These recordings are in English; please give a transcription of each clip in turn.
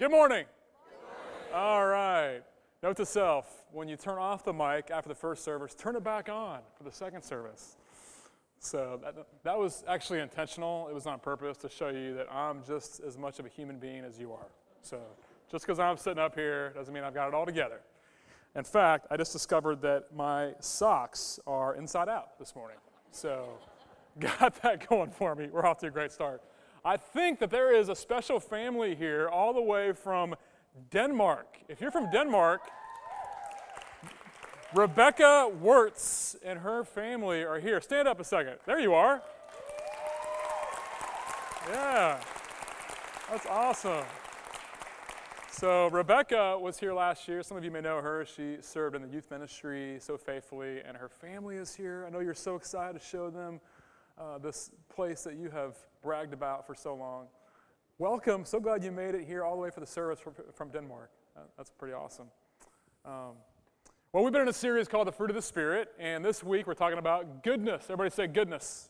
Good morning. All right. Note to self when you turn off the mic after the first service, turn it back on for the second service. So that, that was actually intentional. It was on purpose to show you that I'm just as much of a human being as you are. So just because I'm sitting up here doesn't mean I've got it all together. In fact, I just discovered that my socks are inside out this morning. So got that going for me. We're off to a great start. I think that there is a special family here all the way from Denmark. If you're from Denmark, Rebecca Wirtz and her family are here. Stand up a second. There you are. Yeah, that's awesome. So, Rebecca was here last year. Some of you may know her. She served in the youth ministry so faithfully, and her family is here. I know you're so excited to show them uh, this place that you have bragged about for so long. Welcome. So glad you made it here all the way for the service from, Denmark. Uh, that's pretty awesome. Um, well, we've been in a series called The Fruit of the Spirit, and this week we're talking about goodness. Everybody say goodness.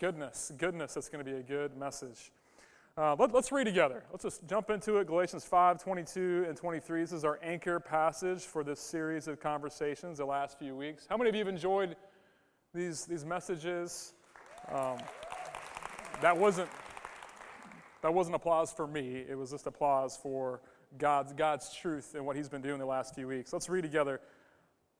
Goodness, goodness. That's going to be a good message. Uh, let, us read together. Let's just jump into it. Galatians 5 22 and 23. This is our anchor passage for this series of conversations the last few weeks. How many of you have enjoyed these, these messages? Um, that, wasn't, that wasn't applause for me, it was just applause for God's, God's truth and what He's been doing the last few weeks. Let's read together.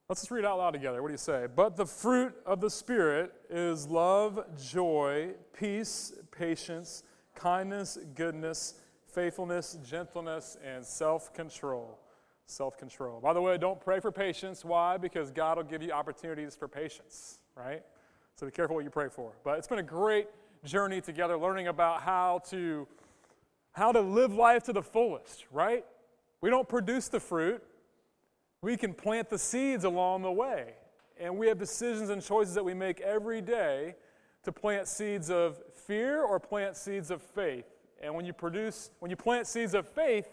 Let's just read out loud together. What do you say? But the fruit of the Spirit is love, joy, peace, patience, kindness, goodness, faithfulness, gentleness, and self control. Self control. By the way, don't pray for patience. Why? Because God will give you opportunities for patience, right? So be careful what you pray for. But it's been a great journey together, learning about how to how to live life to the fullest, right? We don't produce the fruit. We can plant the seeds along the way. And we have decisions and choices that we make every day to plant seeds of fear or plant seeds of faith. And when you produce, when you plant seeds of faith,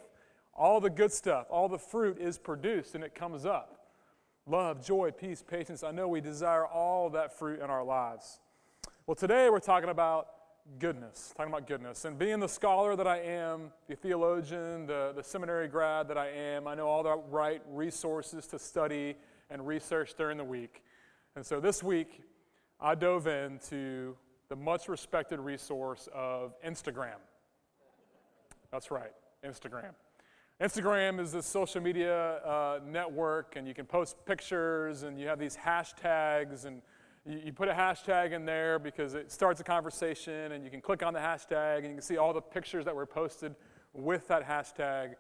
all the good stuff, all the fruit is produced and it comes up. Love, joy, peace, patience. I know we desire all that fruit in our lives. Well, today we're talking about goodness, talking about goodness. And being the scholar that I am, the theologian, the, the seminary grad that I am, I know all the right resources to study and research during the week. And so this week, I dove into the much respected resource of Instagram. That's right, Instagram. Instagram is this social media uh, network, and you can post pictures, and you have these hashtags, and you, you put a hashtag in there because it starts a conversation, and you can click on the hashtag, and you can see all the pictures that were posted with that hashtag.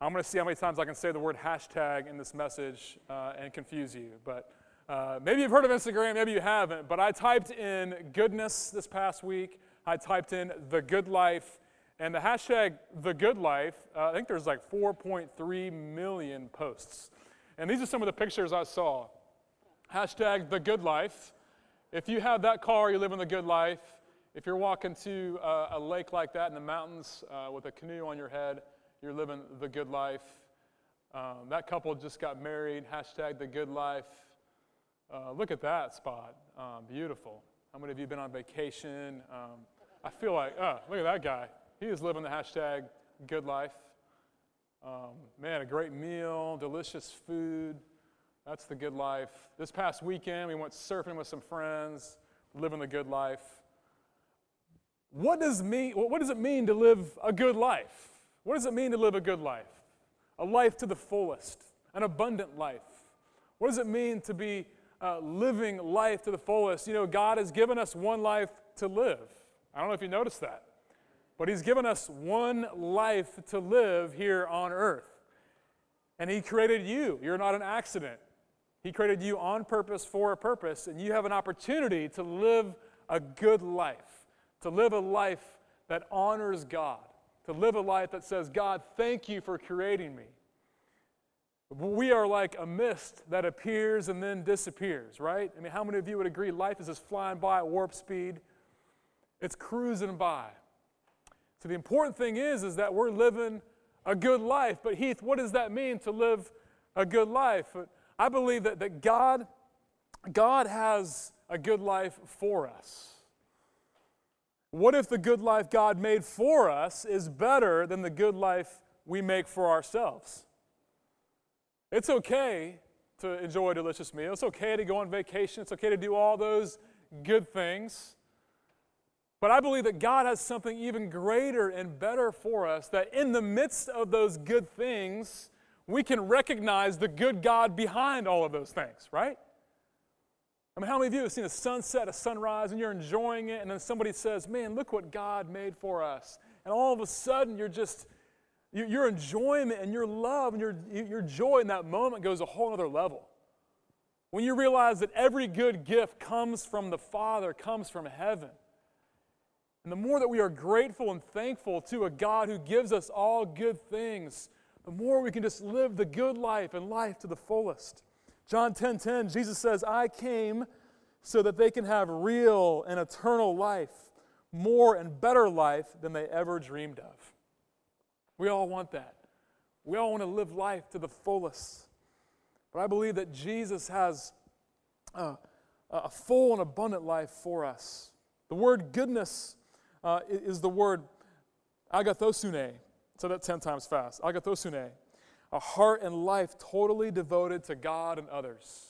I'm going to see how many times I can say the word hashtag in this message uh, and confuse you. But uh, maybe you've heard of Instagram, maybe you haven't. But I typed in goodness this past week. I typed in the good life. And the hashtag the good life, uh, I think there's like 4.3 million posts. And these are some of the pictures I saw. Hashtag the good life. If you have that car, you're living the good life. If you're walking to uh, a lake like that in the mountains uh, with a canoe on your head, you're living the good life. Um, that couple just got married. Hashtag the good life. Uh, look at that spot. Um, beautiful. How many of you have been on vacation? Um, I feel like, oh, look at that guy. He is living the hashtag good life. Um, man, a great meal, delicious food. That's the good life. This past weekend, we went surfing with some friends, living the good life. What does, mean, what does it mean to live a good life? What does it mean to live a good life? A life to the fullest, an abundant life. What does it mean to be uh, living life to the fullest? You know, God has given us one life to live. I don't know if you noticed that, but He's given us one life to live here on earth. And He created you. You're not an accident. He created you on purpose for a purpose, and you have an opportunity to live a good life, to live a life that honors God, to live a life that says, God, thank you for creating me. We are like a mist that appears and then disappears, right? I mean, how many of you would agree life is just flying by at warp speed? It's cruising by. So the important thing is, is that we're living a good life. But Heath, what does that mean to live a good life? I believe that, that God, God has a good life for us. What if the good life God made for us is better than the good life we make for ourselves? It's okay to enjoy a delicious meal. It's okay to go on vacation. It's okay to do all those good things. But I believe that God has something even greater and better for us, that in the midst of those good things, we can recognize the good God behind all of those things, right? I mean, how many of you have seen a sunset, a sunrise, and you're enjoying it, and then somebody says, Man, look what God made for us. And all of a sudden, you're just, your enjoyment and your love and your, your joy in that moment goes a whole other level. When you realize that every good gift comes from the Father, comes from heaven. And the more that we are grateful and thankful to a God who gives us all good things, the more we can just live the good life and life to the fullest. John 10:10, 10, 10, Jesus says, "I came so that they can have real and eternal life, more and better life than they ever dreamed of." We all want that. We all want to live life to the fullest. But I believe that Jesus has a, a full and abundant life for us. The word goodness uh, is the word agathosune. Say that 10 times fast. Agathosune. A heart and life totally devoted to God and others.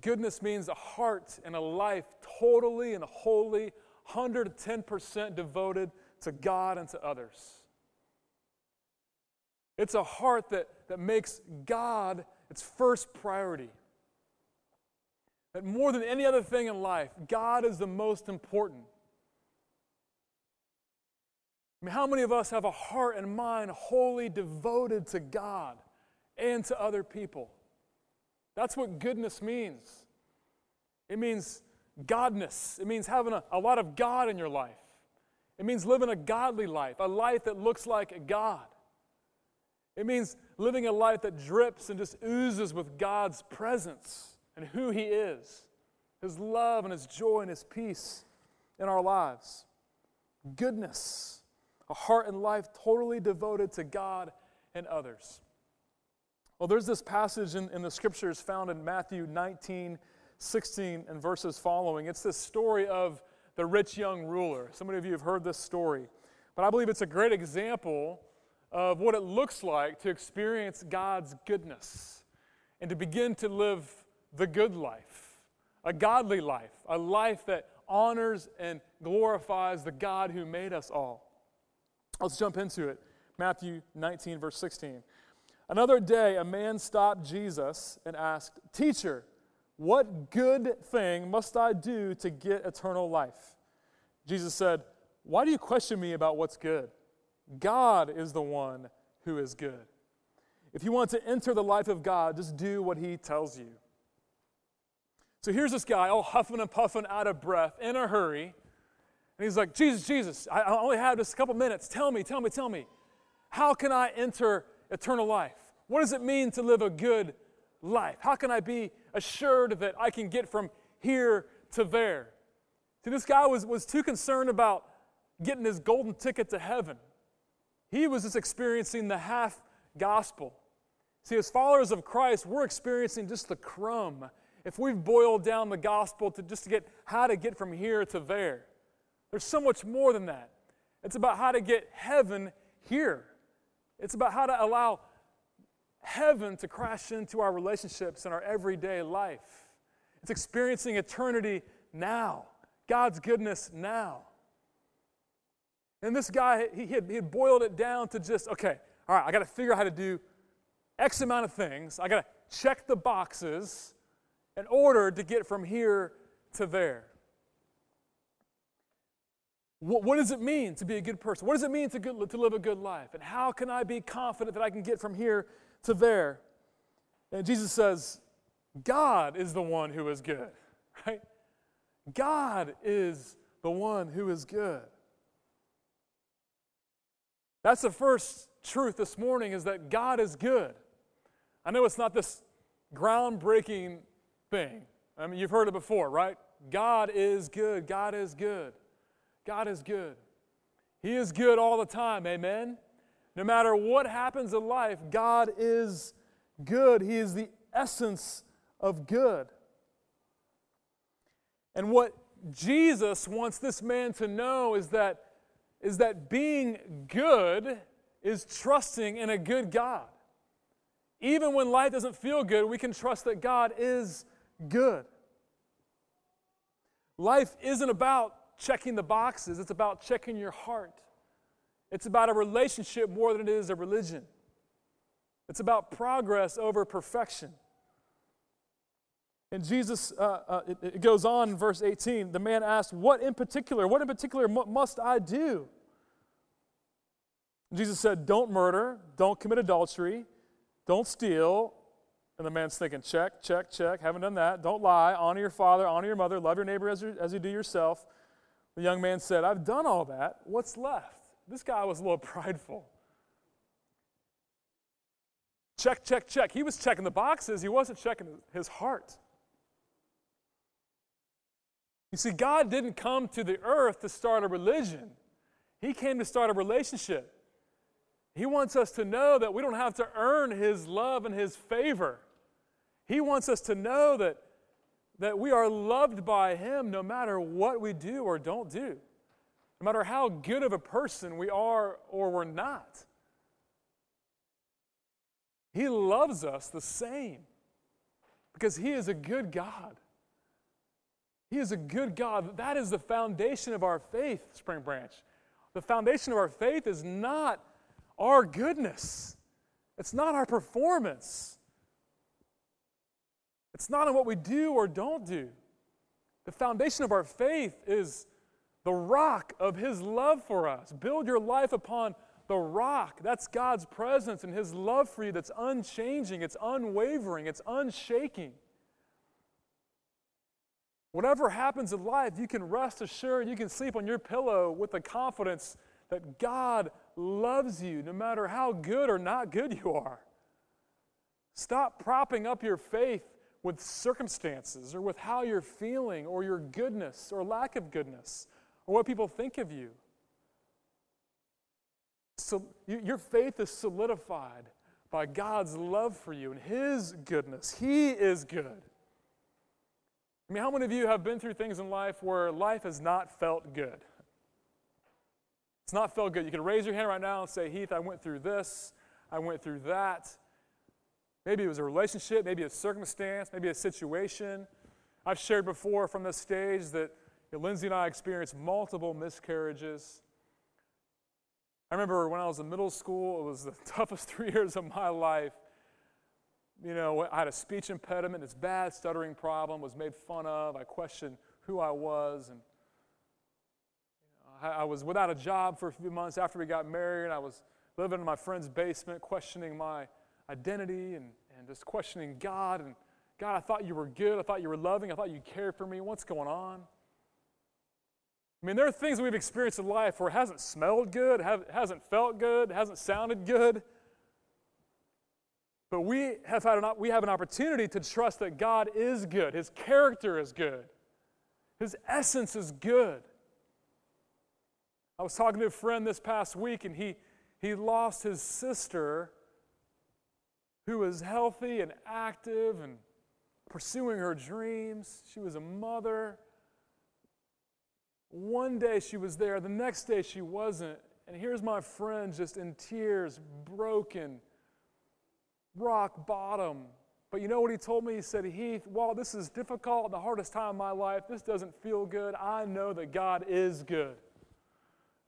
Goodness means a heart and a life totally and wholly, 110% devoted to God and to others. It's a heart that, that makes God its first priority. That more than any other thing in life, God is the most important. I mean, how many of us have a heart and mind wholly devoted to God and to other people? That's what goodness means. It means godness, it means having a, a lot of God in your life. It means living a godly life, a life that looks like God. It means living a life that drips and just oozes with God's presence and who He is, His love and His joy and His peace in our lives. Goodness a heart and life totally devoted to God and others. Well, there's this passage in, in the scriptures found in Matthew 19, 16, and verses following. It's this story of the rich young ruler. So many of you have heard this story. But I believe it's a great example of what it looks like to experience God's goodness and to begin to live the good life, a godly life, a life that honors and glorifies the God who made us all. Let's jump into it. Matthew 19, verse 16. Another day, a man stopped Jesus and asked, Teacher, what good thing must I do to get eternal life? Jesus said, Why do you question me about what's good? God is the one who is good. If you want to enter the life of God, just do what he tells you. So here's this guy, all huffing and puffing, out of breath, in a hurry. And he's like, Jesus, Jesus, I only have just a couple minutes. Tell me, tell me, tell me. How can I enter eternal life? What does it mean to live a good life? How can I be assured that I can get from here to there? See, this guy was, was too concerned about getting his golden ticket to heaven. He was just experiencing the half gospel. See, as followers of Christ, we're experiencing just the crumb. If we've boiled down the gospel to just to get how to get from here to there. There's so much more than that. It's about how to get heaven here. It's about how to allow heaven to crash into our relationships and our everyday life. It's experiencing eternity now, God's goodness now. And this guy, he had, he had boiled it down to just, okay, all right, I got to figure out how to do X amount of things. I got to check the boxes in order to get from here to there. What, what, does it mean to be a good person? What does it mean to, good, to live a good life? And how can I be confident that I can get from here to there? And Jesus says, God is the one who is good, right? God is the one who is good. That's the first truth this morning is that God is good. I know it's not this groundbreaking thing. I mean, you've heard it before, right? God is good. God is good. God is good. He is good all the time, amen? No matter what happens in life, God is good. He is the essence of good. And what Jesus wants this man to know is that, is that being good is trusting in a good God. Even when life doesn't feel good, we can trust that God is good. Life isn't about checking the boxes, it's about checking your heart. It's about a relationship more than it is a religion. It's about progress over perfection. And Jesus, uh, uh, it, it, goes on in verse 18. The man asked, What in particular, what in particular must I do? And Jesus said, Don't murder, don't commit adultery, don't steal. And the man's thinking, Check, check, check, haven't done that. Don't lie, honor your father, honor your mother, love your neighbor as you, as you do yourself. The young man said, I've done all that. What's left? This guy was a little prideful. Check, check, check. He was checking the boxes, he wasn't checking his heart. You see, God didn't come to the earth to start a religion, He came to start a relationship. He wants us to know that we don't have to earn His love and His favor. He wants us to know that, that we are loved by Him no matter what we do or don't do, no matter how good of a person we are or we're not. He loves us the same because He is a good God. He is a good God. That is the foundation of our faith, Spring Branch. The foundation of our faith is not our goodness, it's not our performance, it's not on what we do or don't do. The foundation of our faith is the rock of His love for us. Build your life upon the rock. That's God's presence and His love for you that's unchanging, it's unwavering, it's unshaking. Whatever happens in life, you can rest assured, you can sleep on your pillow with the confidence that God loves you no matter how good or not good you are. Stop propping up your faith with circumstances or with how you're feeling or your goodness or lack of goodness or what people think of you. So your faith is solidified by God's love for you and His goodness. He is good. I mean, how many of you have been through things in life where life has not felt good? It's not felt good. You can raise your hand right now and say, Heath, I went through this, I went through that. Maybe it was a relationship, maybe a circumstance, maybe a situation. I've shared before from this stage that Lindsay and I experienced multiple miscarriages. I remember when I was in middle school, it was the toughest three years of my life you know, I had a speech impediment, this bad stuttering problem, was made fun of. I questioned who I was. And you know, I, I, was without a job for a few months after we got married. I was living in my friend's basement, questioning my identity and, and just questioning God. And God, I thought you were good. I thought you were loving. I thought you cared for me. What's going on? I mean, there are things we've experienced in life where it hasn't smelled good, it hasn't felt good, it hasn't sounded good. But we have, had an, we have an opportunity to trust that God is good. His character is good. His essence is good. I was talking to a friend this past week, and he, he lost his sister who was healthy and active and pursuing her dreams. She was a mother. One day she was there, the next day she wasn't. And here's my friend just in tears, broken rock bottom. But you know what he told me? He said, Heath, while this is difficult, the hardest time of my life, this doesn't feel good, I know that God is good.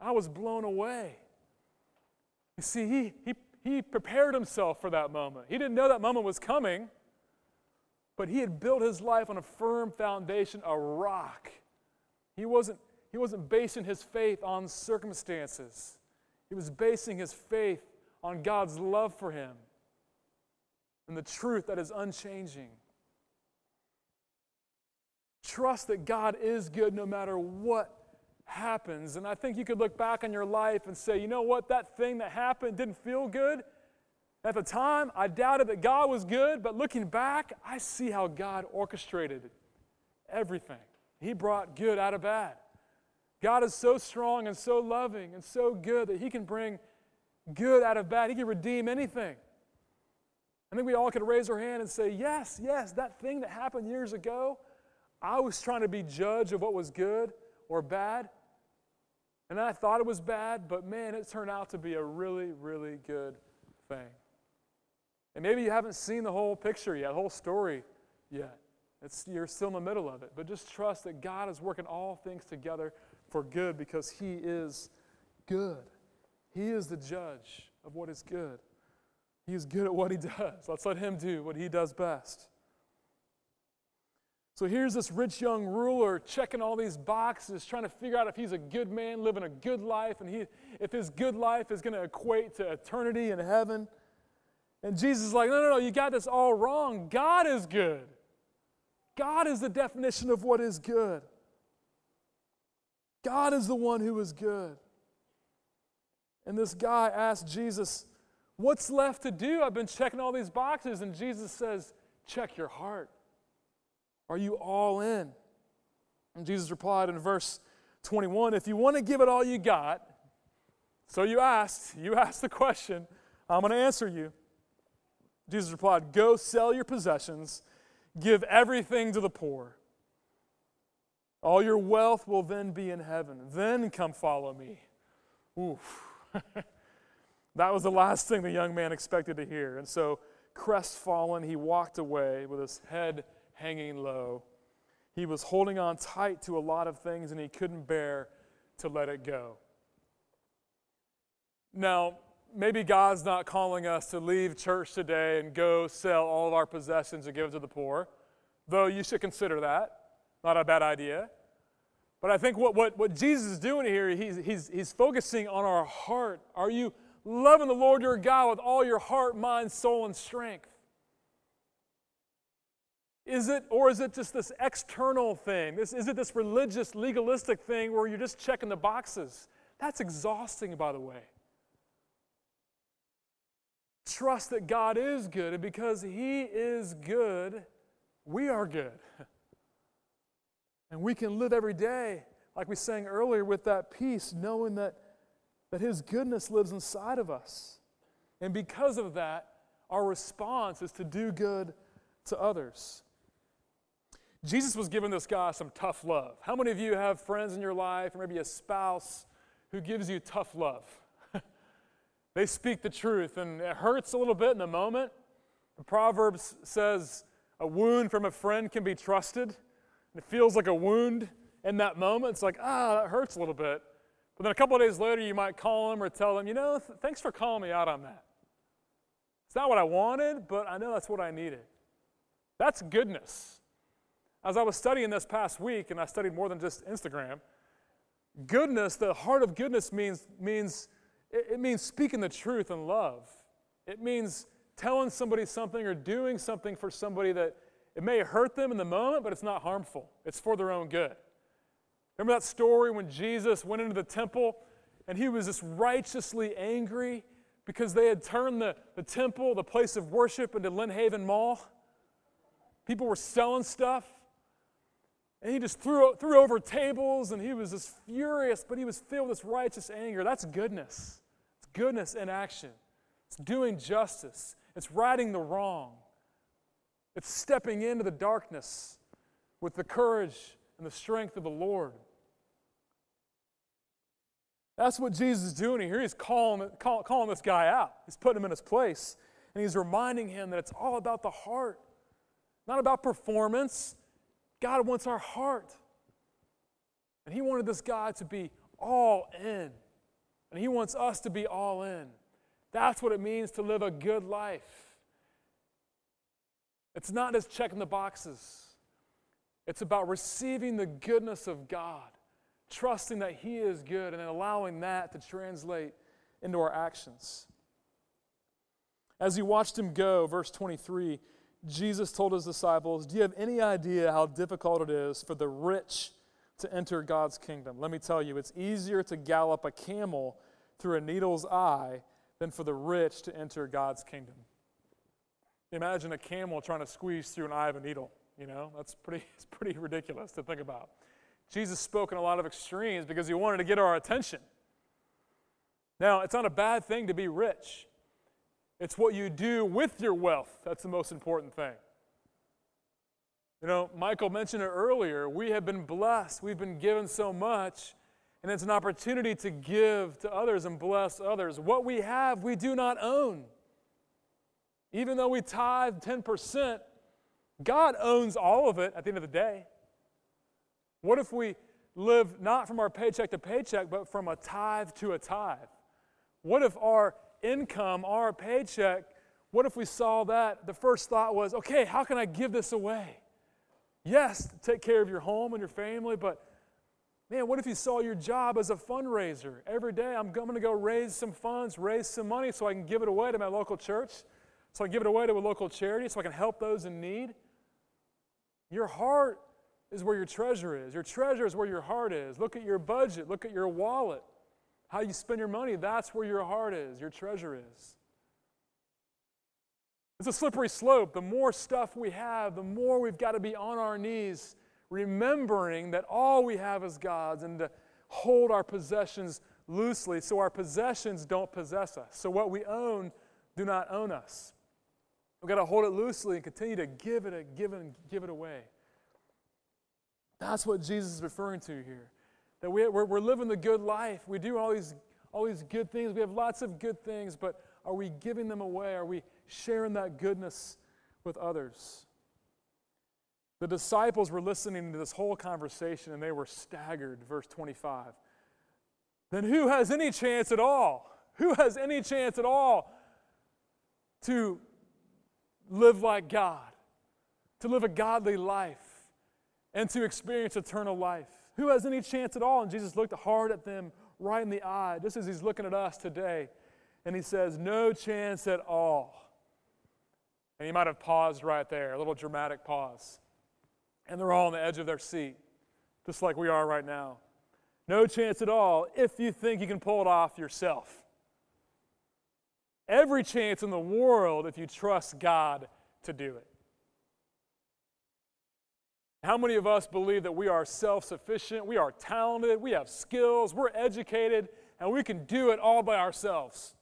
I was blown away. You see, he, he, he prepared himself for that moment. He didn't know that moment was coming, but he had built his life on a firm foundation, a rock. He wasn't, he wasn't basing his faith on circumstances, he was basing his faith on God's love for him and the truth that is unchanging. Trust that God is good no matter what happens. And I think you could look back on your life and say, you know what, that thing that happened didn't feel good. At the time, I doubted that God was good, but looking back, I see how God orchestrated everything. He brought good out of bad. God is so strong and so loving and so good that He can bring good out of bad. He can redeem anything. I think we all could raise our hand and say, Yes, yes, that thing that happened years ago, I was trying to be judge of what was good or bad. And I thought it was bad, but man, it turned out to be a really, really good thing. And maybe you haven't seen the whole picture yet, the whole story yet. It's, you're still in the middle of it. But just trust that God is working all things together for good because He is good. He is the judge of what is good. He is good at what He does. Let's let Him do what He does best. So here's this rich young ruler checking all these boxes, trying to figure out if he's a good man, living a good life, and he, if his good life is going to equate to eternity in heaven. And Jesus is like, no, no, no, you got this all wrong. God is good. God is the definition of what is good. God is the one who is good. And this guy asked Jesus, What's left to do? I've been checking all these boxes. And Jesus says, Check your heart. Are you all in? And Jesus replied in verse 21 If you want to give it all you got, so you asked, you asked the question, I'm going to answer you. Jesus replied, Go sell your possessions, give everything to the poor. All your wealth will then be in heaven. Then come follow me. Oof. that was the last thing the young man expected to hear. And so, crestfallen, he walked away with his head hanging low. He was holding on tight to a lot of things and he couldn't bear to let it go. Now, maybe God's not calling us to leave church today and go sell all of our possessions and give to the poor, though you should consider that. Not a bad idea. But I think what, what, what Jesus is doing here, he's, he's, he's focusing on our heart. Are you loving the Lord your God with all your heart, mind, soul, and strength? Is it, or is it just this external thing? This, is it this religious, legalistic thing where you're just checking the boxes? That's exhausting, by the way. Trust that God is good, and because He is good, we are good. And we can live every day, like we sang earlier, with that peace, knowing that, that His goodness lives inside of us. And because of that, our response is to do good to others. Jesus was giving this guy some tough love. How many of you have friends in your life, or maybe a spouse, who gives you tough love? they speak the truth, and it hurts a little bit in the moment. The Proverbs says, A wound from a friend can be trusted. And It feels like a wound in that moment. It's like, ah, that hurts a little bit. But then a couple of days later, you might call them or tell them, you know, th- thanks for calling me out on that. It's not what I wanted, but I know that's what I needed. That's goodness. As I was studying this past week, and I studied more than just Instagram, goodness, the heart of goodness means, means it, means speaking the truth in love. It means telling somebody something or doing something for somebody that it may hurt them in the moment, but it's not harmful. It's for their own good. Remember that story when Jesus went into the temple and he was just righteously angry because they had turned the, the temple, the place of worship, into Lynnhaven Mall? People were selling stuff. And he just threw, threw over tables and he was just furious, but he was filled with this righteous anger. That's goodness. It's goodness in action. It's doing justice. It's righting the wrong. It's stepping into the darkness with the courage and the strength of the Lord. That's what Jesus is doing here. He's calling, call, calling this guy out. He's putting him in his place. And he's reminding him that it's all about the heart, not about performance. God wants our heart. And He wanted this guy to be all in. And He wants us to be all in. That's what it means to live a good life. It's not just checking the boxes, it's about receiving the goodness of God, trusting that He is good, and then allowing that to translate into our actions. As he watched him go, verse 23, Jesus told his disciples, Do you have any idea how difficult it is for the rich to enter God's kingdom? Let me tell you, it's easier to gallop a camel through a needle's eye than for the rich to enter God's kingdom. Imagine a camel trying to squeeze through an eye of a needle. You know, that's pretty, it's pretty ridiculous to think about. Jesus spoke in a lot of extremes because he wanted to get our attention. Now, it's not a bad thing to be rich, it's what you do with your wealth that's the most important thing. You know, Michael mentioned it earlier. We have been blessed, we've been given so much, and it's an opportunity to give to others and bless others. What we have, we do not own. Even though we tithe 10%, God owns all of it at the end of the day. What if we live not from our paycheck to paycheck, but from a tithe to a tithe? What if our income, our paycheck, what if we saw that? The first thought was, okay, how can I give this away? Yes, take care of your home and your family, but man, what if you saw your job as a fundraiser? Every day I'm going to go raise some funds, raise some money so I can give it away to my local church, so I can give it away to a local charity, so I can help those in need. Your heart is where your treasure is. Your treasure is where your heart is. Look at your budget, look at your wallet. How you spend your money, that's where your heart is, your treasure is. It's a slippery slope. The more stuff we have, the more we've got to be on our knees, remembering that all we have is God's and to hold our possessions loosely so our possessions don't possess us. So what we own do not own us. We've got to hold it loosely and continue to give it, give it, give it away. That's what Jesus is referring to here. That we, we're, we're living the good life. We do all these, all these good things. We have lots of good things, but are we giving them away? Are we sharing that goodness with others? The disciples were listening to this whole conversation and they were staggered. Verse 25. Then who has any chance at all? Who has any chance at all to live like God, to live a godly life, and to experience eternal life. Who has any chance at all? And Jesus looked hard at them right in the eye, just as he's looking at us today. And he says, No chance at all. And he might have paused right there, a little dramatic pause. And they're all on the edge of their seat, just like we are right now. No chance at all if you think you can pull it off yourself every chance in the world if you trust God to do it. How many of us believe that we are self sufficient, we are talented, we have skills, we're educated, and we can do it all by ourselves?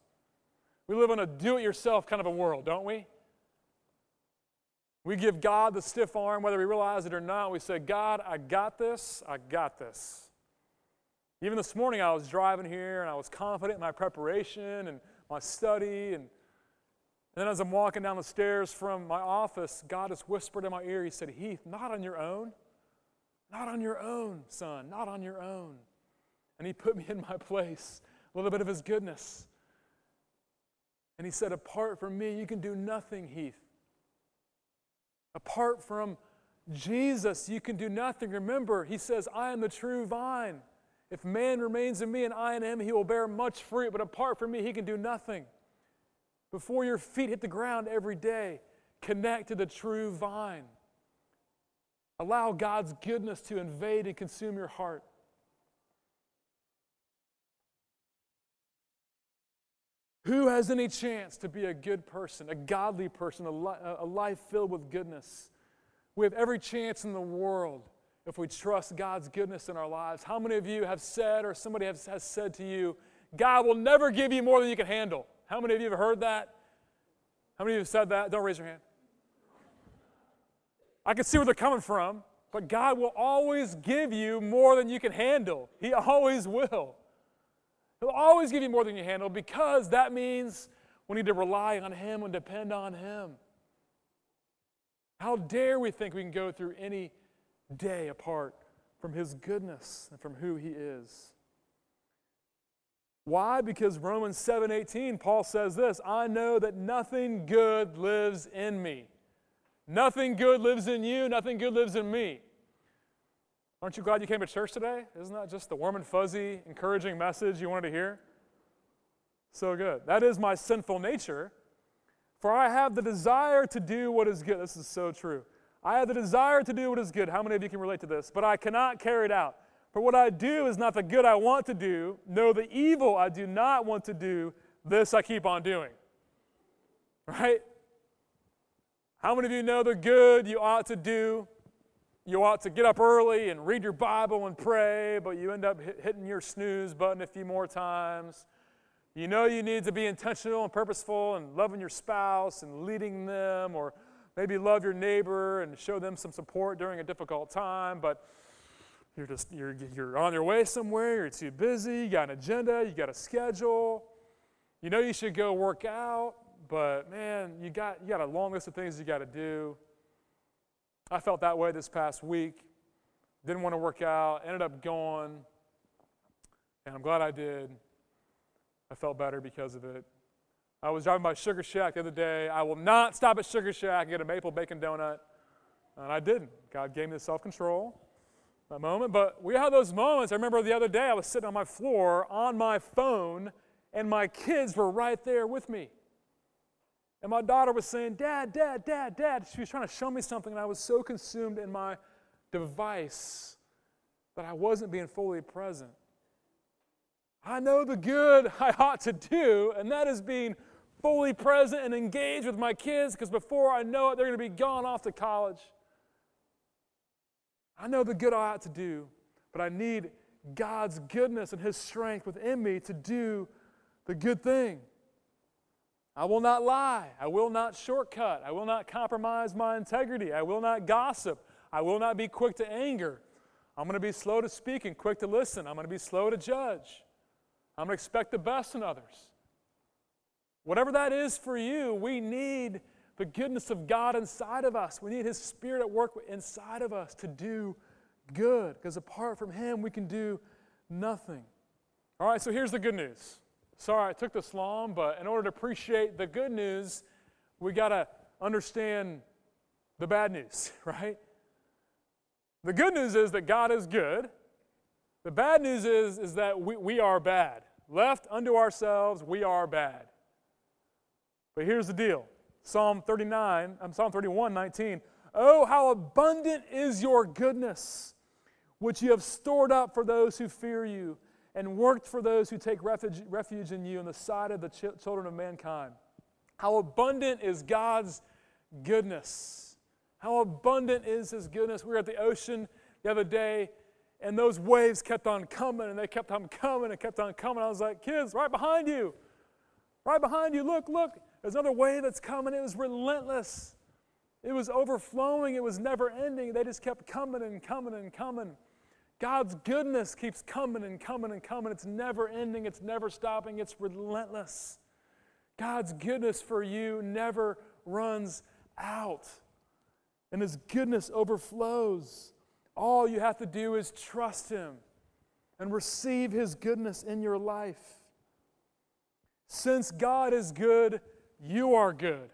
We live in a do it yourself kind of a world, don't we? We give God the stiff arm, whether we realize it or not. We say, God, I got this, I got this. Even this morning, I was driving here and I was confident in my preparation and my study. And, and then as I'm walking down the stairs from my office, God has whispered in my ear, He said, Heath, not on your own. Not on your own, son, not on your own. And He put me in my place, a little bit of His goodness. And He said, Apart from me, you can do nothing, Heath. Apart from Jesus, you can do nothing. Remember, He says, I am the true vine. If man remains in me and I in him, he will bear much fruit, but apart from me, he can do nothing. Before your feet hit the ground every day, connect to the true vine. Allow God's goodness to invade and consume your heart. Who has any chance to be a good person, a godly person, a, li- a life filled with goodness? We have every chance in the world if we trust God's goodness in our lives. How many of you have said, or somebody has, has said to you, God will never give you more than you can handle? How many of you have heard that? How many of you have said that? Don't raise your hand. I can see where they're coming from, but God will always give you more than you can handle. He always will. He'll always give you more than you handle because that means we need to rely on Him and depend on Him. How dare we think we can go through any day apart from His goodness and from who He is. Why? Because Romans 7:18 Paul says this, I know that nothing good lives in me. Nothing good lives in you, nothing good lives in me. Aren't you glad you came to church today? Isn't that just the warm and fuzzy, encouraging message you wanted to hear? So good. That is my sinful nature, for I have the desire to do what is good. This is so true. I have the desire to do what is good. How many of you can relate to this? But I cannot carry it out. For what I do is not the good I want to do. No, the evil I do not want to do, this I keep on doing. Right? How many of you know the good you ought to do? You ought to get up early and read your Bible and pray, but you end up hitting your snooze button a few more times. You know you need to be intentional and purposeful and loving your spouse and leading them or maybe love your neighbor and show them some support during a difficult time, but you're just you're, you're on your way somewhere, you're too busy, you got an agenda, you got a schedule. You know you should go work out, but man, you got you got a long list of things you got to do. I felt that way this past week. Didn't want to work out, ended up going, and I'm glad I did. I felt better because of it. I was driving by Sugar Shack the other day. I will not stop at Sugar Shack and get a maple bacon donut. And I didn't. God gave me the self control that moment. But we have those moments. I remember the other day I was sitting on my floor on my phone, and my kids were right there with me. And my daughter was saying, Dad, Dad, Dad, Dad. She was trying to show me something, and I was so consumed in my device that I wasn't being fully present. I know the good I ought to do, and that is being fully present and engaged with my kids because before I know it, they're going to be gone off to college. I know the good I ought to do, but I need God's goodness and His strength within me to do the good thing. I will not lie. I will not shortcut. I will not compromise my integrity. I will not gossip. I will not be quick to anger. I'm going to be slow to speak and quick to listen. I'm going to be slow to judge. I'm going to expect the best in others. Whatever that is for you, we need the goodness of God inside of us. We need His Spirit at work inside of us to do good, because apart from Him, we can do nothing. All right, so here's the good news. Sorry I took this long, but in order to appreciate the good news, we got to understand the bad news, right? The good news is that God is good. The bad news is, is that we, we are bad. Left unto ourselves, we are bad. But here's the deal Psalm 39, um, Psalm 31, 19. Oh, how abundant is your goodness, which you have stored up for those who fear you and worked for those who take refuge, refuge in you in the sight of the ch- children of mankind. How abundant is God's goodness. How abundant is His goodness. We were at the ocean the other day, and those waves kept on coming, and they kept on coming and kept on coming. I was like, kids, right behind you. Right behind you. Look, look. There's another wave that's coming. It was relentless. It was overflowing. It was never ending. They just kept coming and coming and coming. God's goodness keeps coming and coming and coming. It's never ending, it's never stopping, it's relentless. God's goodness for you never runs out, and His goodness overflows. All you have to do is trust Him and receive His goodness in your life. Since God is good, you are good.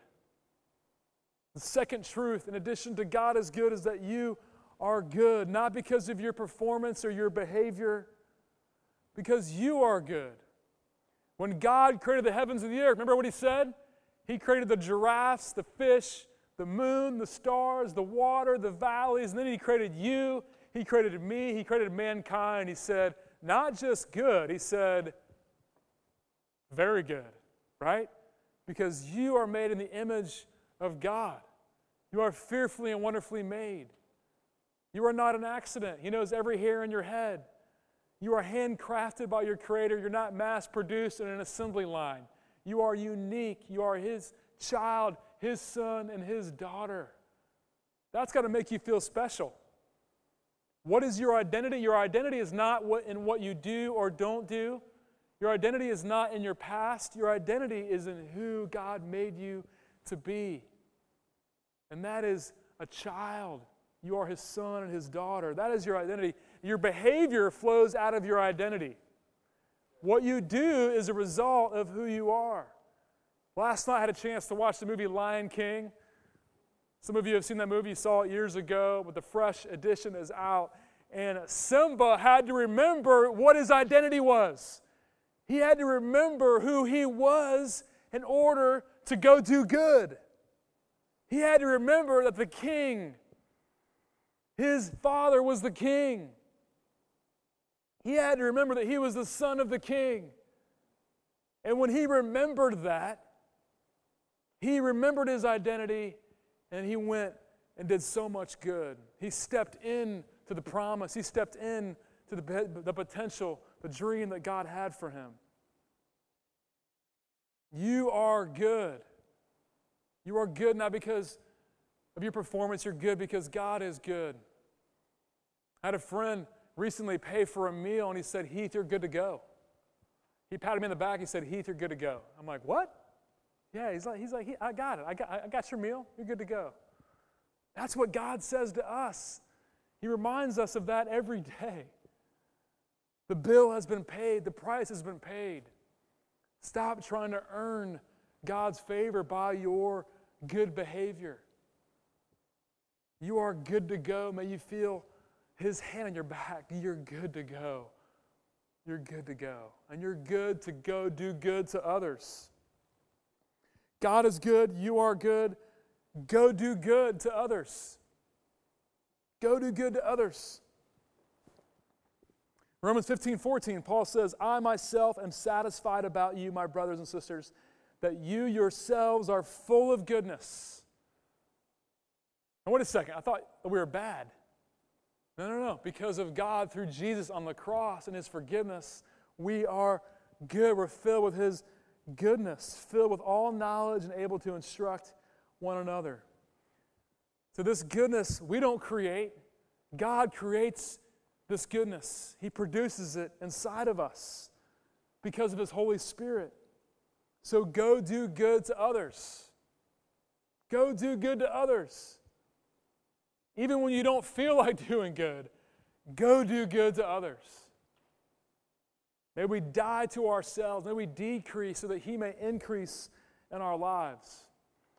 The second truth, in addition to God is good, is that you are good, not because of your performance or your behavior, because you are good. When God created the heavens and the earth, remember what He said? He created the giraffes, the fish, the moon, the stars, the water, the valleys, and then He created you. He created me. He created mankind. He said, not just good, He said, very good, right? Because you are made in the image of God. You are fearfully and wonderfully made. You are not an accident. He knows every hair in your head. You are handcrafted by your Creator. You're not mass produced in an assembly line. You are unique. You are His child, His son, and His daughter. That's got to make you feel special. What is your identity? Your identity is not what, in what you do or don't do. Your identity is not in your past. Your identity is in who God made you to be. And that is a child you are his son and his daughter. That is your identity. Your behavior flows out of your identity. What you do is a result of who you are. Last night I had a chance to watch the movie Lion King. Some of you have seen that movie, you saw it years ago, but the fresh edition is out. And Simba had to remember what his identity was. He had to remember who he was in order to go do good. He had to remember that the king his father was the king. He had to remember that he was the son of the king. And when he remembered that, he remembered his identity and he went and did so much good. He stepped in to the promise, he stepped in to the, the potential, the dream that God had for him. You are good. You are good not because of your performance, you're good because God is good. I had a friend recently pay for a meal and he said, Heath, you're good to go. He patted me in the back. He said, Heath, you're good to go. I'm like, what? Yeah, he's like, he's like I got it. I got, I got your meal. You're good to go. That's what God says to us. He reminds us of that every day. The bill has been paid, the price has been paid. Stop trying to earn God's favor by your good behavior. You are good to go. May you feel His hand on your back. You're good to go. You're good to go. And you're good to go do good to others. God is good. You are good. Go do good to others. Go do good to others. Romans 15, 14, Paul says, I myself am satisfied about you, my brothers and sisters, that you yourselves are full of goodness. Now, wait a second. I thought we were bad. No, no, no. Because of God through Jesus on the cross and his forgiveness, we are good. We're filled with his goodness, filled with all knowledge and able to instruct one another. So, this goodness we don't create, God creates this goodness. He produces it inside of us because of His Holy Spirit. So go do good to others. Go do good to others. Even when you don't feel like doing good, go do good to others. May we die to ourselves. May we decrease so that He may increase in our lives.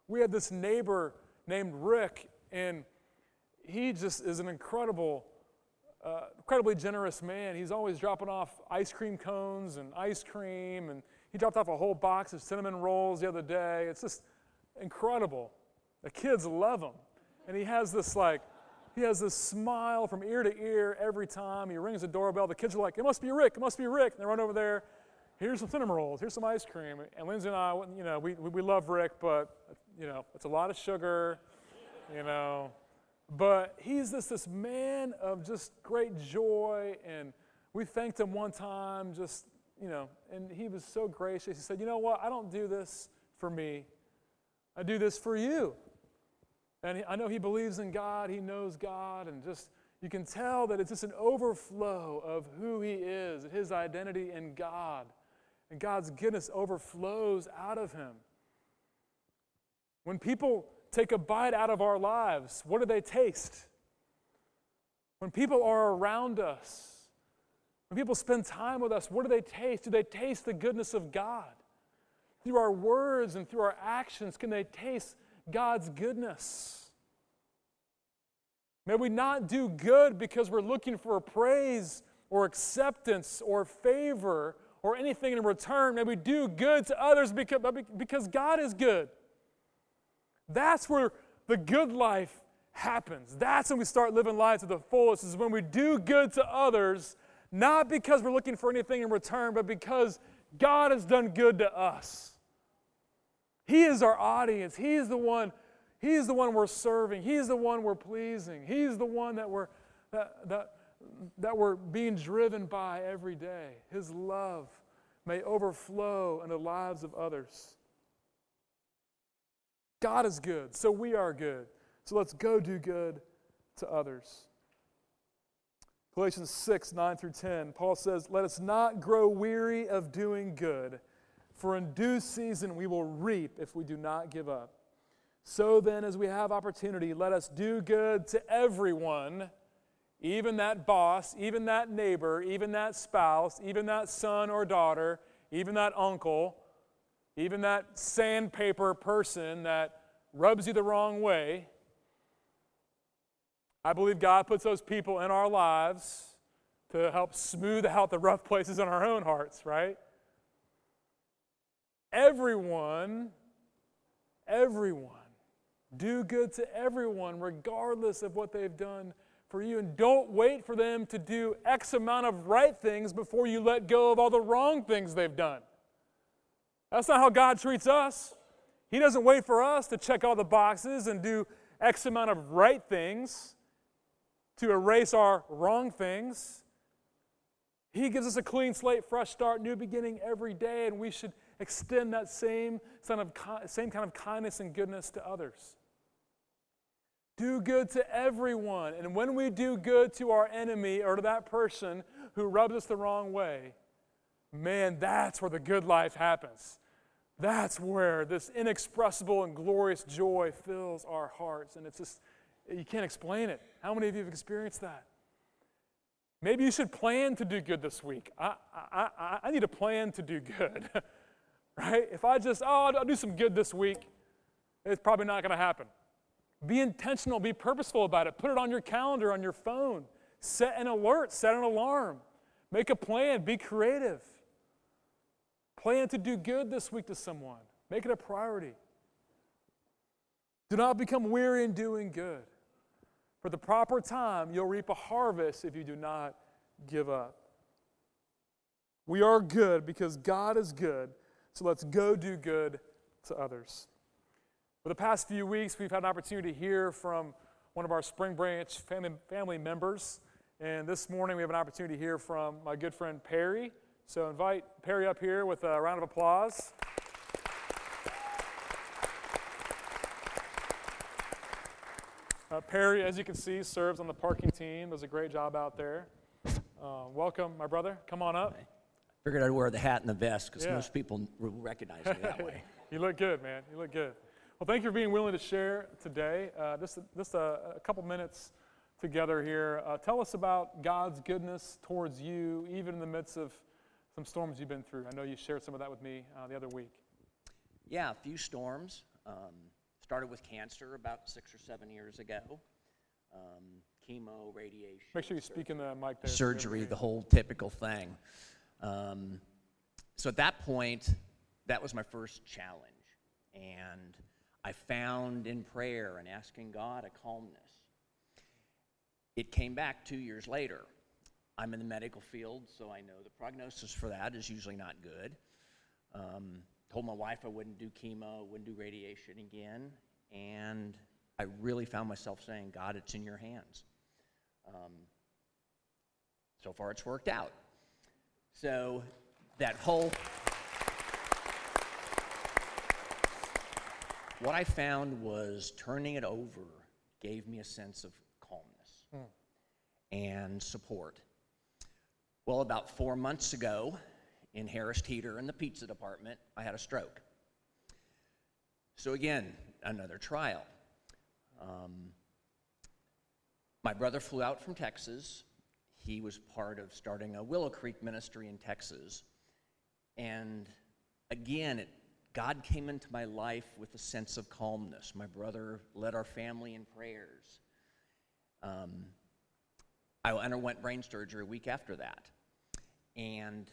We had this neighbor named Rick, and he just is an incredible uh, incredibly generous man. He's always dropping off ice cream cones and ice cream, and he dropped off a whole box of cinnamon rolls the other day. It's just incredible. The kids love him, and he has this like, he has this smile from ear to ear every time he rings the doorbell. The kids are like, "It must be Rick! It must be Rick!" And they run over there. Here's some cinnamon rolls. Here's some ice cream. And Lindsay and I, you know, we, we love Rick, but you know, it's a lot of sugar. You know, but he's this, this man of just great joy. And we thanked him one time, just, you know, and he was so gracious. He said, You know what? I don't do this for me, I do this for you. And I know he believes in God, he knows God, and just you can tell that it's just an overflow of who he is, his identity in God. And God's goodness overflows out of him. When people take a bite out of our lives, what do they taste? When people are around us, when people spend time with us, what do they taste? Do they taste the goodness of God? Through our words and through our actions, can they taste God's goodness? May we not do good because we're looking for praise or acceptance or favor or anything in return. May we do good to others because, because God is good. That's where the good life happens. That's when we start living lives to the fullest, is when we do good to others, not because we're looking for anything in return, but because God has done good to us. He is our audience. He is the one, He is the one we're serving. He is the one we're pleasing. He's the one that we're that, that, that we're being driven by every day. His love may overflow in the lives of others. God is good, so we are good. So let's go do good to others. Galatians 6, 9 through 10, Paul says, Let us not grow weary of doing good, for in due season we will reap if we do not give up. So then, as we have opportunity, let us do good to everyone, even that boss, even that neighbor, even that spouse, even that son or daughter, even that uncle even that sandpaper person that rubs you the wrong way, I believe God puts those people in our lives to help smooth out the rough places in our own hearts, right? Everyone, everyone, do good to everyone, regardless of what they've done for you. And don't wait for them to do X amount of right things before you let go of all the wrong things they've done. That's not how God treats us. He doesn't wait for us to check all the boxes and do X amount of right things to erase our wrong things. He gives us a clean slate, fresh start, new beginning every day, and we should extend that same, kind of, same kind of kindness and goodness to others. Do good to everyone. And when we do good to our enemy or to that person who rubs us the wrong way, man, that's where the good life happens. That's where this inexpressible and glorious joy fills our hearts. And it's just, you can't explain it. How many of you have experienced that? Maybe you should plan to do good this week. I, I, I, I need a plan to do good, right? If I just, oh, I'll do some good this week, it's probably not going to happen. Be intentional, be purposeful about it. Put it on your calendar, on your phone. Set an alert, set an alarm. Make a plan, be creative. Plan to do good this week to someone. Make it a priority. Do not become weary in doing good. For the proper time, you'll reap a harvest if you do not give up. We are good because God is good, so let's go do good to others. For the past few weeks, we've had an opportunity to hear from one of our Spring Branch family, family members. And this morning, we have an opportunity to hear from my good friend Perry. So invite Perry up here with a round of applause. Uh, Perry, as you can see, serves on the parking team, does a great job out there. Uh, welcome, my brother. Come on up. I Figured I'd wear the hat and the vest because yeah. most people recognize me that way. you look good, man. You look good. Well, thank you for being willing to share today. Uh, just just a, a, couple minutes together here. Uh, tell us about God's goodness towards you, even in the midst of some storms you've been through. I know you shared some of that with me uh, the other week. Yeah, a few storms. Um, Started with cancer about six or seven years ago. Um, chemo, radiation. Make sure you speak in the mic there. Surgery, the whole typical thing. Um, so at that point, that was my first challenge. And I found in prayer and asking God a calmness. It came back two years later. I'm in the medical field, so I know the prognosis for that is usually not good. Um, told my wife I wouldn't do chemo, wouldn't do radiation again, and I really found myself saying, God, it's in your hands. Um, so far, it's worked out. So that whole. What I found was turning it over gave me a sense of calmness hmm. and support. Well, about four months ago, in Harris Teeter in the pizza department, I had a stroke. So, again, another trial. Um, my brother flew out from Texas. He was part of starting a Willow Creek ministry in Texas. And again, it, God came into my life with a sense of calmness. My brother led our family in prayers. Um, I underwent brain surgery a week after that. And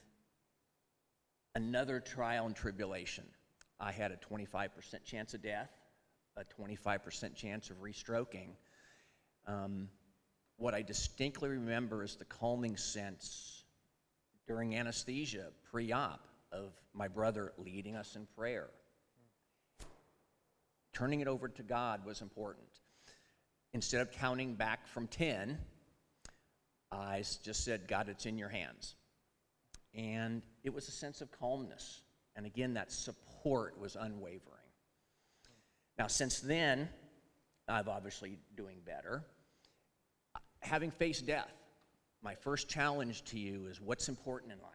another trial and tribulation. I had a 25% chance of death, a 25% chance of restroking. Um, what I distinctly remember is the calming sense during anesthesia, pre op, of my brother leading us in prayer. Turning it over to God was important. Instead of counting back from 10, I just said, God, it's in your hands. And it was a sense of calmness. And again, that support was unwavering. Now, since then, I've obviously doing better. Having faced death, my first challenge to you is what's important in life?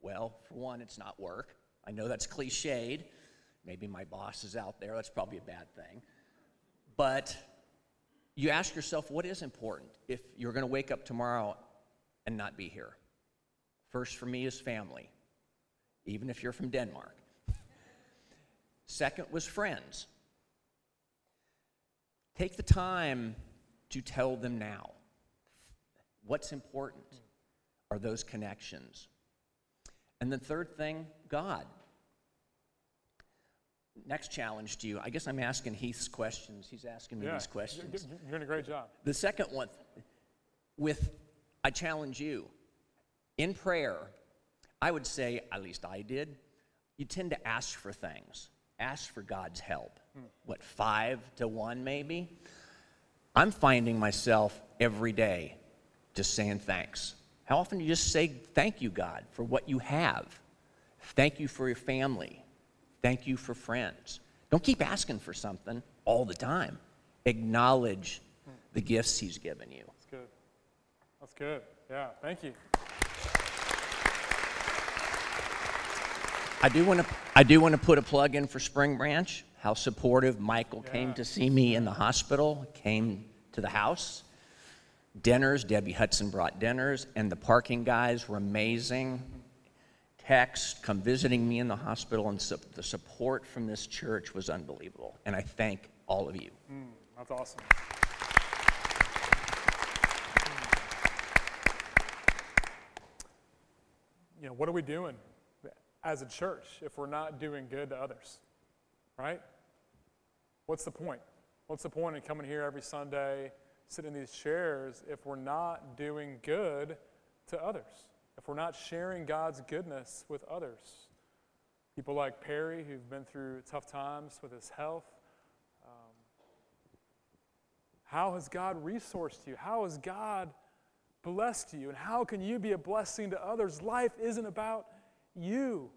Well, for one, it's not work. I know that's cliched. Maybe my boss is out there. That's probably a bad thing. But you ask yourself, what is important if you're going to wake up tomorrow and not be here? First for me is family, even if you're from Denmark. Second was friends. Take the time to tell them now. What's important are those connections. And the third thing, God. Next challenge to you. I guess I'm asking Heath's questions. He's asking me yeah, these questions. You're doing a great job. The second one, with I challenge you. In prayer, I would say, at least I did, you tend to ask for things, ask for God's help. Hmm. What, five to one maybe? I'm finding myself every day just saying thanks. How often do you just say thank you, God, for what you have? Thank you for your family. Thank you for friends. Don't keep asking for something all the time. acknowledge the gifts He's given you. That's good. That's good. Yeah, thank you. I do want to I do want to put a plug in for Spring Branch. How supportive Michael came to see me in the hospital, came to the house. Dinners, Debbie Hudson brought dinners, and the parking guys were amazing. Text, come visiting me in the hospital, and so the support from this church was unbelievable. And I thank all of you. Mm, that's awesome. You know, what are we doing as a church if we're not doing good to others? Right? What's the point? What's the point in coming here every Sunday, sitting in these chairs, if we're not doing good to others? If we're not sharing God's goodness with others? People like Perry, who've been through tough times with his health, um, how has God resourced you? How has God blessed you? And how can you be a blessing to others? Life isn't about you,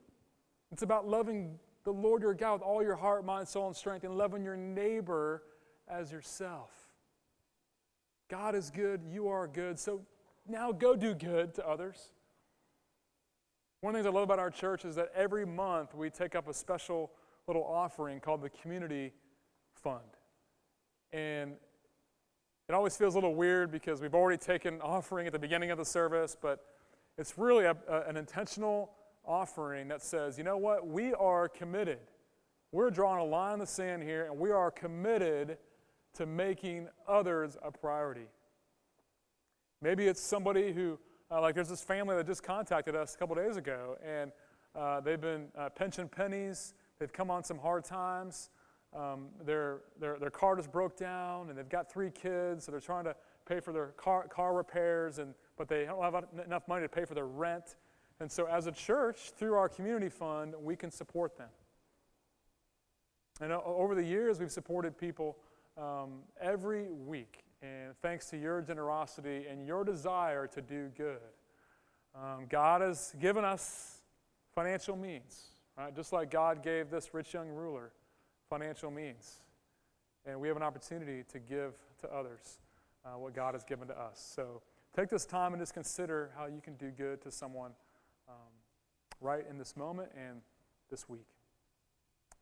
it's about loving the Lord your God with all your heart, mind, soul, and strength, and loving your neighbor as yourself. God is good, you are good, so now go do good to others. One of the things I love about our church is that every month we take up a special little offering called the Community Fund. And it always feels a little weird because we've already taken offering at the beginning of the service, but it's really a, a, an intentional offering that says, you know what, we are committed. We're drawing a line in the sand here, and we are committed to making others a priority. Maybe it's somebody who, uh, like, there's this family that just contacted us a couple days ago, and uh, they've been uh, pinching pennies. They've come on some hard times. Um, their, their, their car just broke down, and they've got three kids, so they're trying to pay for their car, car repairs, and, but they don't have enough money to pay for their rent. And so, as a church, through our community fund, we can support them. And over the years, we've supported people um, every week. And thanks to your generosity and your desire to do good, um, God has given us financial means, right? Just like God gave this rich young ruler financial means. And we have an opportunity to give to others uh, what God has given to us. So take this time and just consider how you can do good to someone um, right in this moment and this week.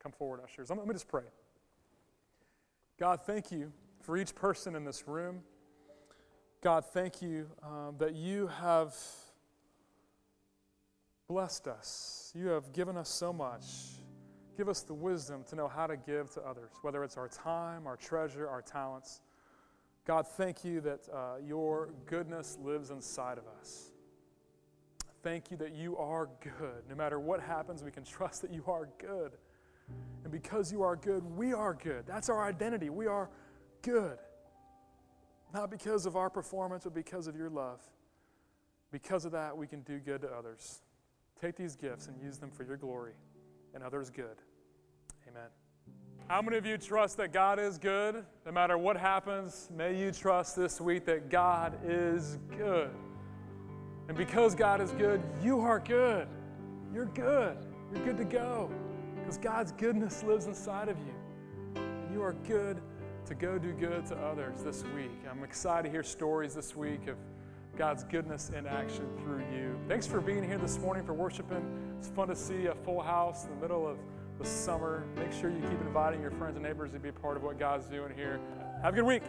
Come forward, ushers. Me, let me just pray. God, thank you for each person in this room. God, thank you um, that you have blessed us. You have given us so much. Give us the wisdom to know how to give to others, whether it's our time, our treasure, our talents. God, thank you that uh, your goodness lives inside of us. Thank you that you are good. No matter what happens, we can trust that you are good. And because you are good, we are good. That's our identity. We are good. Not because of our performance, but because of your love. Because of that, we can do good to others. Take these gifts and use them for your glory and others good. Amen. How many of you trust that God is good? No matter what happens, may you trust this week that God is good. And because God is good, you are good. You're good. You're good to go. Because God's goodness lives inside of you. And you are good to go do good to others this week. I'm excited to hear stories this week of God's goodness in action through you. Thanks for being here this morning for worshiping. It's fun to see a full house in the middle of the summer. Make sure you keep inviting your friends and neighbors to be a part of what God's doing here. Have a good week.